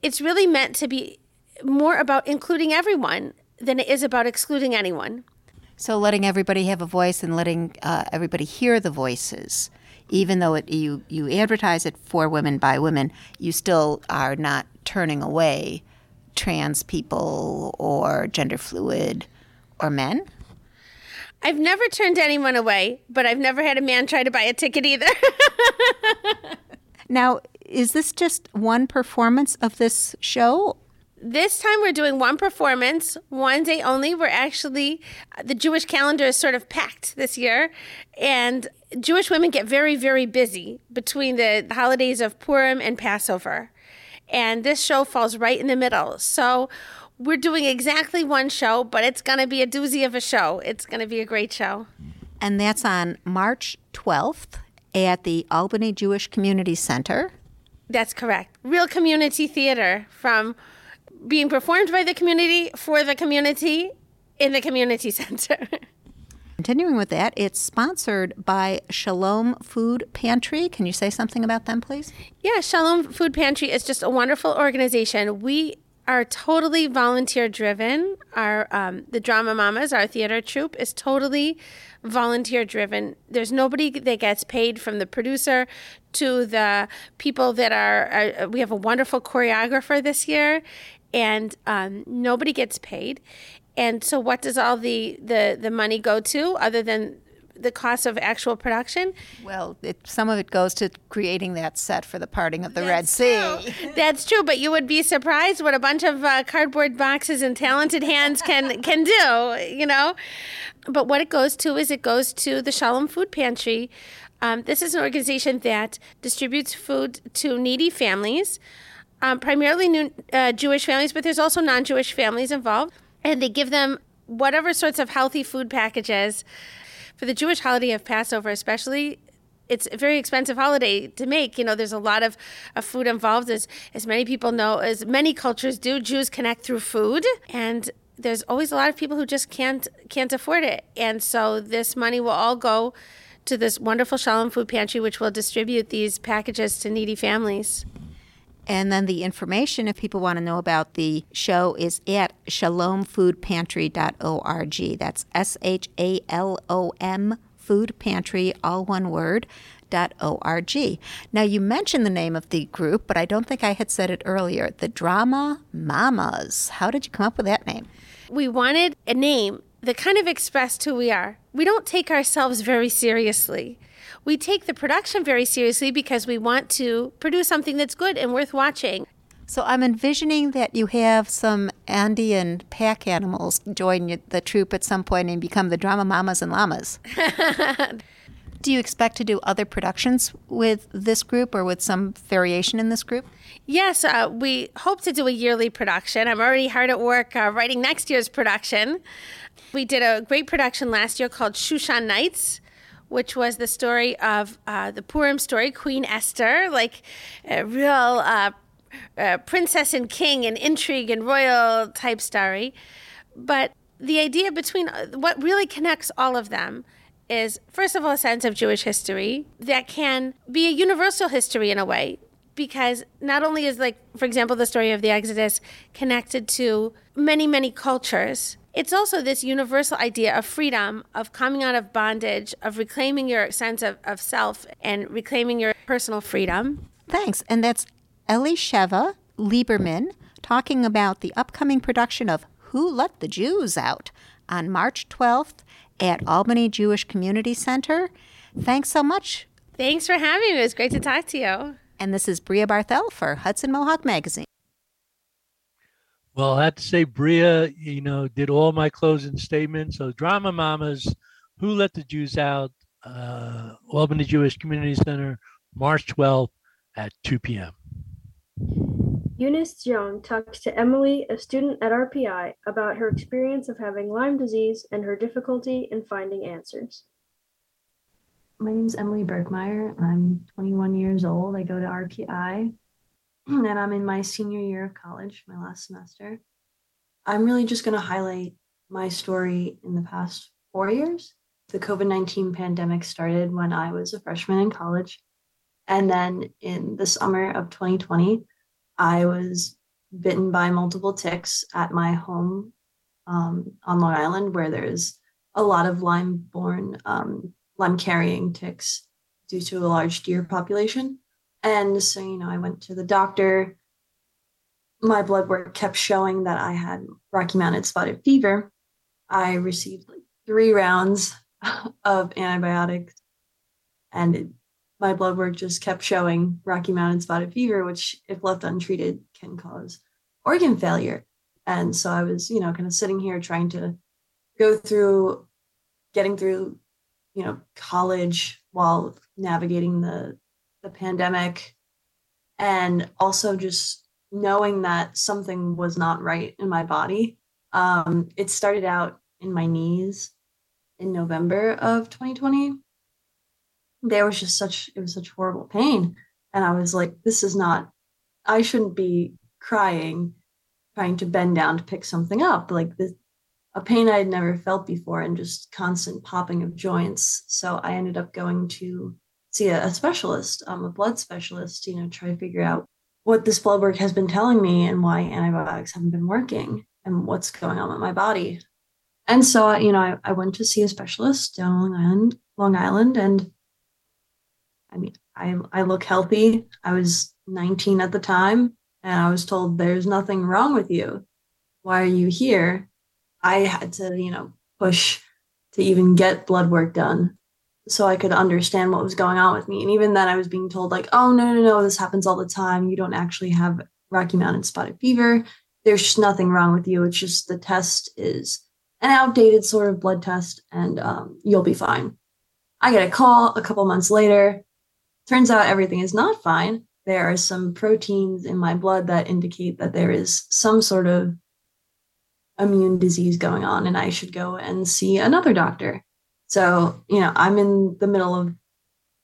it's really meant to be more about including everyone than it is about excluding anyone. So, letting everybody have a voice and letting uh, everybody hear the voices, even though it, you, you advertise it for women by women, you still are not turning away trans people or gender fluid or men? I've never turned anyone away, but I've never had a man try to buy a ticket either. now, is this just one performance of this show? This time we're doing one performance, one day only. We're actually, uh, the Jewish calendar is sort of packed this year. And Jewish women get very, very busy between the holidays of Purim and Passover and this show falls right in the middle. So we're doing exactly one show, but it's going to be a doozy of a show. It's going to be a great show. And that's on March 12th at the Albany Jewish Community Center. That's correct. Real community theater from being performed by the community for the community in the community center. Continuing with that, it's sponsored by Shalom Food Pantry. Can you say something about them, please? Yeah, Shalom Food Pantry is just a wonderful organization. We are totally volunteer driven. Our um, the Drama Mamas, our theater troupe, is totally volunteer driven. There's nobody that gets paid from the producer to the people that are. are we have a wonderful choreographer this year, and um, nobody gets paid. And so, what does all the the the money go to, other than the cost of actual production? Well, it, some of it goes to creating that set for the parting of the Red Sea. That's true, but you would be surprised what a bunch of uh, cardboard boxes and talented hands can can do. You know, but what it goes to is it goes to the Shalom Food Pantry. Um, this is an organization that distributes food to needy families, um, primarily new, uh, Jewish families, but there's also non-Jewish families involved, and they give them whatever sorts of healthy food packages for the Jewish holiday of Passover, especially, it's a very expensive holiday to make. You know, there's a lot of, of food involved, as as many people know, as many cultures do. Jews connect through food, and there's always a lot of people who just can't can't afford it. And so this money will all go to this wonderful Shalom Food Pantry, which will distribute these packages to needy families. And then the information, if people want to know about the show, is at shalomfoodpantry.org. That's S H A L O M Food Pantry, all one word, .org. Now, you mentioned the name of the group, but I don't think I had said it earlier. The Drama Mamas. How did you come up with that name? We wanted a name that kind of expressed who we are. We don't take ourselves very seriously we take the production very seriously because we want to produce something that's good and worth watching. So I'm envisioning that you have some Andean pack animals join the troupe at some point and become the drama mamas and llamas. do you expect to do other productions with this group or with some variation in this group? Yes, uh, we hope to do a yearly production. I'm already hard at work uh, writing next year's production. We did a great production last year called Shushan Nights which was the story of uh, the Purim story, Queen Esther, like a real uh, uh, princess and king and intrigue and royal type story. But the idea between uh, what really connects all of them is, first of all, a sense of Jewish history that can be a universal history in a way. Because not only is, like, for example, the story of the Exodus connected to many, many cultures, it's also this universal idea of freedom, of coming out of bondage, of reclaiming your sense of, of self and reclaiming your personal freedom. Thanks. And that's Elisheva Lieberman talking about the upcoming production of Who Let the Jews Out on March 12th at Albany Jewish Community Center. Thanks so much. Thanks for having me. It was great to talk to you. And this is Bria Barthel for Hudson Mohawk Magazine. Well, I have to say, Bria, you know, did all my closing statements. So, Drama Mamas, Who Let the Jews Out, uh, Albany Jewish Community Center, March 12th at 2 p.m. Eunice Young talks to Emily, a student at RPI, about her experience of having Lyme disease and her difficulty in finding answers. My name is Emily Bergmeyer. I'm 21 years old. I go to RPI and I'm in my senior year of college, my last semester. I'm really just going to highlight my story in the past four years. The COVID 19 pandemic started when I was a freshman in college. And then in the summer of 2020, I was bitten by multiple ticks at my home um, on Long Island, where there's a lot of Lyme borne, um, Lyme carrying ticks due to a large deer population. And so, you know, I went to the doctor. My blood work kept showing that I had Rocky Mountain spotted fever. I received like three rounds of antibiotics, and it, my blood work just kept showing Rocky Mountain spotted fever, which, if left untreated, can cause organ failure. And so I was, you know, kind of sitting here trying to go through getting through, you know, college while navigating the the pandemic and also just knowing that something was not right in my body. Um, it started out in my knees in November of 2020. There was just such, it was such horrible pain. And I was like, this is not, I shouldn't be crying, trying to bend down to pick something up. Like this, a pain I had never felt before and just constant popping of joints. So I ended up going to see a, a specialist, um, a blood specialist, you know, try to figure out what this blood work has been telling me and why antibiotics haven't been working and what's going on with my body. And so, you know, I, I went to see a specialist down Long Island, Long Island, and I mean, I I look healthy. I was 19 at the time, and I was told there's nothing wrong with you. Why are you here? I had to, you know, push to even get blood work done so I could understand what was going on with me. And even then, I was being told, like, oh, no, no, no, this happens all the time. You don't actually have Rocky Mountain spotted fever. There's just nothing wrong with you. It's just the test is an outdated sort of blood test, and um, you'll be fine. I get a call a couple months later. Turns out everything is not fine. There are some proteins in my blood that indicate that there is some sort of immune disease going on, and I should go and see another doctor. So, you know, I'm in the middle of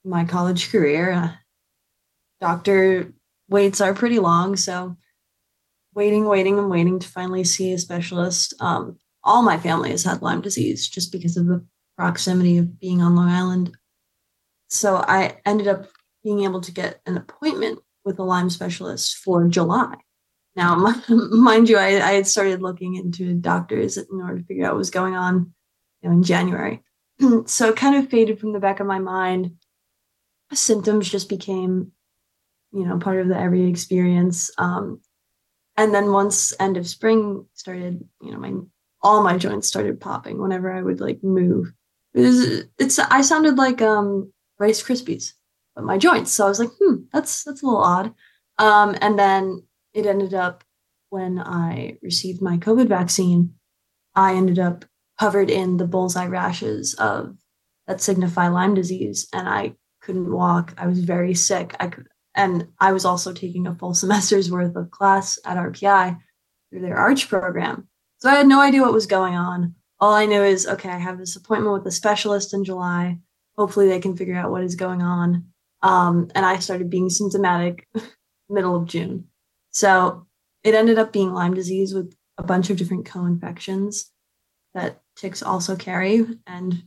my college career. Uh, doctor waits are pretty long. So, waiting, waiting, and waiting to finally see a specialist. Um, all my family has had Lyme disease just because of the proximity of being on Long Island. So, I ended up being able to get an appointment with a Lyme specialist for July. Now, mind you, I, I had started looking into doctors in order to figure out what was going on you know, in January. so it kind of faded from the back of my mind. Symptoms just became, you know, part of the every experience. Um, and then once end of spring started, you know, my all my joints started popping whenever I would like move. It was, it's I sounded like um Rice Krispies, but my joints. So I was like, hmm, that's that's a little odd. Um, and then it ended up when I received my COVID vaccine, I ended up covered in the bullseye rashes of that signify Lyme disease, and I couldn't walk. I was very sick. I could, and I was also taking a full semester's worth of class at RPI through their Arch program. So I had no idea what was going on. All I knew is, okay, I have this appointment with a specialist in July. Hopefully, they can figure out what is going on. Um, and I started being symptomatic middle of June. So it ended up being Lyme disease with a bunch of different co-infections that ticks also carry. And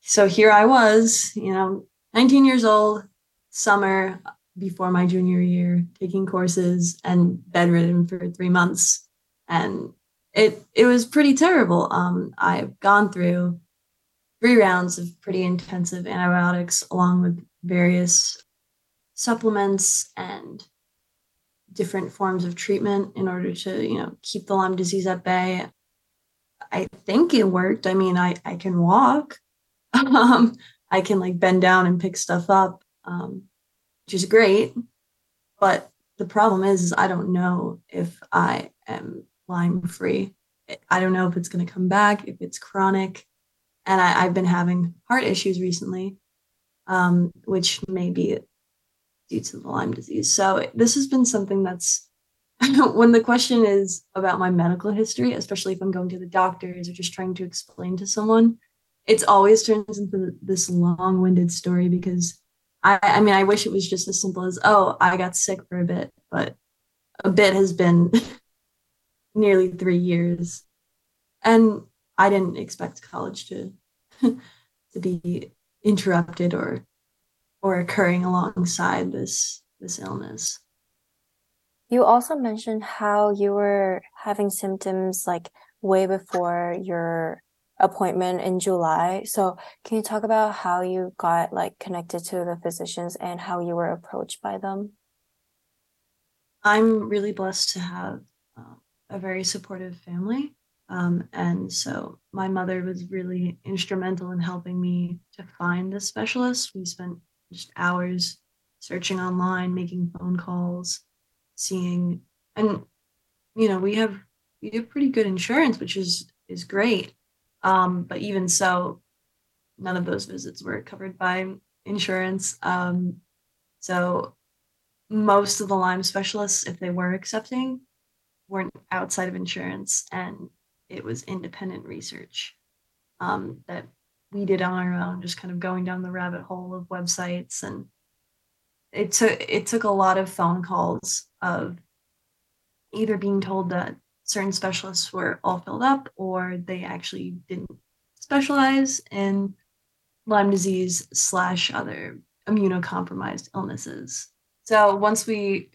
so here I was, you know, 19 years old, summer before my junior year, taking courses and bedridden for three months. And it it was pretty terrible. Um, I've gone through three rounds of pretty intensive antibiotics along with various supplements and different forms of treatment in order to you know keep the lyme disease at bay I think it worked. I mean, I I can walk. um, I can like bend down and pick stuff up, um, which is great. But the problem is, is I don't know if I am Lyme free. I don't know if it's going to come back, if it's chronic. And I, have been having heart issues recently, um, which may be due to the Lyme disease. So this has been something that's when the question is about my medical history, especially if I'm going to the doctors or just trying to explain to someone, it's always turns into this long-winded story because I, I mean, I wish it was just as simple as, oh, I got sick for a bit, but a bit has been nearly three years. And I didn't expect college to to be interrupted or or occurring alongside this this illness. You also mentioned how you were having symptoms like way before your appointment in July. So, can you talk about how you got like connected to the physicians and how you were approached by them? I'm really blessed to have uh, a very supportive family. Um, and so my mother was really instrumental in helping me to find a specialist. We spent just hours searching online, making phone calls, seeing and you know we have we have pretty good insurance which is is great. Um but even so none of those visits were covered by insurance. Um so most of the lyme specialists if they were accepting weren't outside of insurance and it was independent research um, that we did on our own just kind of going down the rabbit hole of websites and it took it took a lot of phone calls of either being told that certain specialists were all filled up or they actually didn't specialize in Lyme disease slash other immunocompromised illnesses. So once we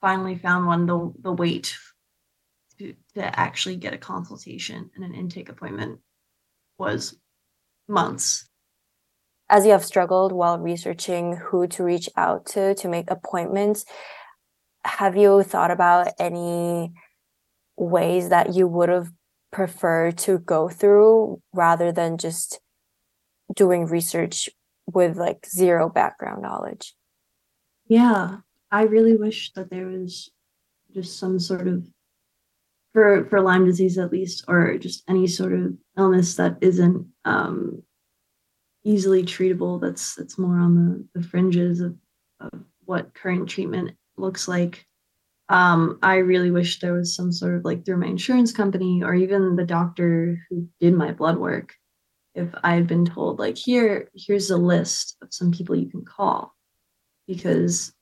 finally found one, the the wait to, to actually get a consultation and an intake appointment was months. As you have struggled while researching who to reach out to to make appointments, have you thought about any ways that you would have preferred to go through rather than just doing research with like zero background knowledge? Yeah, I really wish that there was just some sort of for for Lyme disease at least, or just any sort of illness that isn't um, easily treatable. That's that's more on the, the fringes of, of what current treatment looks like. Um, I really wish there was some sort of like through my insurance company or even the doctor who did my blood work. If I had been told like here, here's a list of some people you can call, because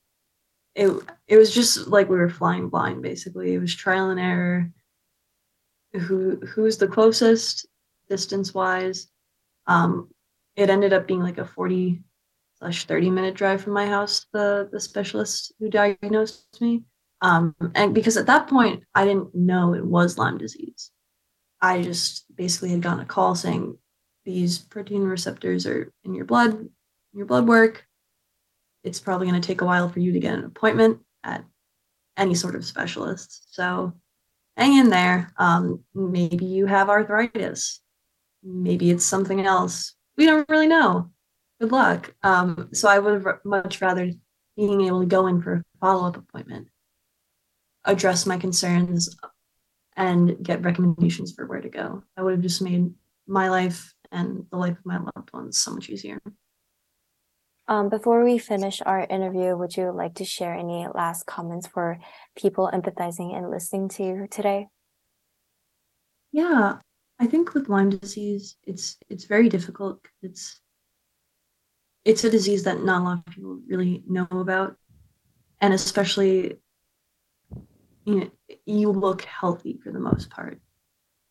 it it was just like we were flying blind basically. It was trial and error. Who who's the closest distance wise? Um, it ended up being like a 40 slash 30 minute drive from my house, the the specialist who diagnosed me. Um, and because at that point I didn't know it was Lyme disease. I just basically had gotten a call saying these protein receptors are in your blood, your blood work. It's probably going to take a while for you to get an appointment at any sort of specialist. So hang in there. Um, maybe you have arthritis. Maybe it's something else. We don't really know. Good luck. Um, so I would have much rather being able to go in for a follow up appointment, address my concerns, and get recommendations for where to go. I would have just made my life and the life of my loved ones so much easier. Um, before we finish our interview, would you like to share any last comments for people empathizing and listening to you today? Yeah, I think with Lyme disease, it's it's very difficult. It's it's a disease that not a lot of people really know about, and especially you know you look healthy for the most part.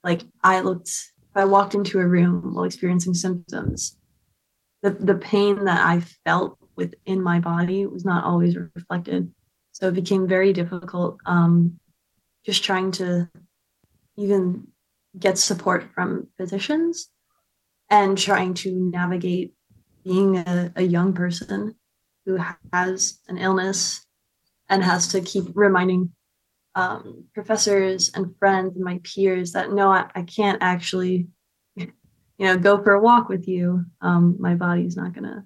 Like I looked, if I walked into a room while experiencing symptoms, the, the pain that I felt within my body was not always reflected. So it became very difficult um, just trying to even get support from physicians and trying to navigate being a, a young person who has an illness and has to keep reminding um, professors and friends and my peers that no, I, I can't actually you know go for a walk with you. Um my body's not gonna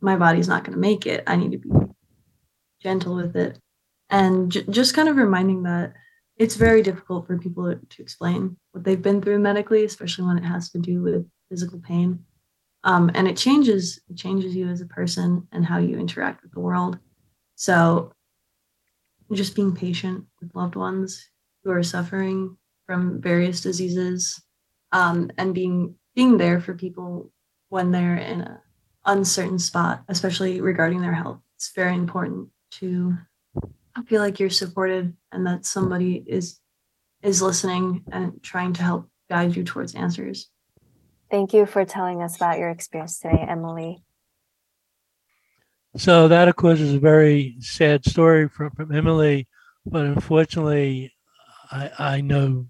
my body's not gonna make it. I need to be gentle with it. And j- just kind of reminding that it's very difficult for people to, explain what they've been through medically especially when it has to do with physical pain um, and it changes it changes you as a person and how you interact with the world so just being patient with loved ones who are suffering from various diseases um, and being being there for people when they're in a uncertain spot, especially regarding their health. It's very important to feel like you're supported and that somebody is is listening and trying to help guide you towards answers. Thank you for telling us about your experience today, Emily. So that, of course, is a very sad story from, from Emily, but unfortunately, I, I know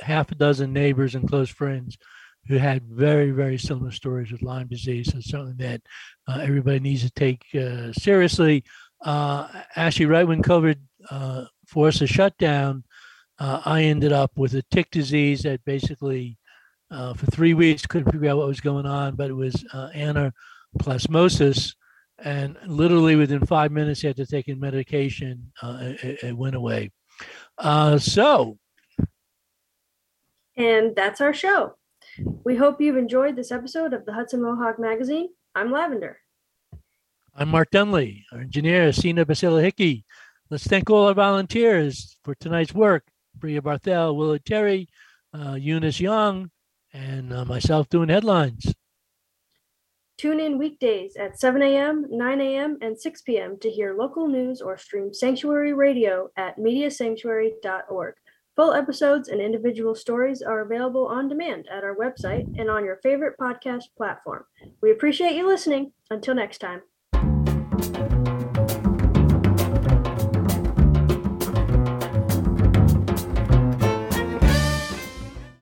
half a dozen neighbors and close friends who had very, very similar stories with Lyme disease. So something that uh, everybody needs to take uh, seriously. Uh, actually, right when COVID uh, forced a shutdown, uh, I ended up with a tick disease that basically, uh, for three weeks, couldn't figure out what was going on, but it was anaplasmosis. And literally within five minutes after taking medication, it, it, went away. so, and that's our show. We hope you've enjoyed this episode of the Hudson Mohawk Magazine. I'm Lavender. I'm Mark Dunlea, our engineer, Sina Basila Hickey. Let's thank all our volunteers for tonight's work. Bria Barthel, Willard Terry, uh, Eunice Young, and uh, myself doing headlines. Tune in weekdays at 7 a.m., 9 a.m., and 6 p.m. to hear local news or stream Sanctuary Radio at mediasanctuary.org. Full episodes and individual stories are available on demand at our website and on your favorite podcast platform. We appreciate you listening. Until next time thank you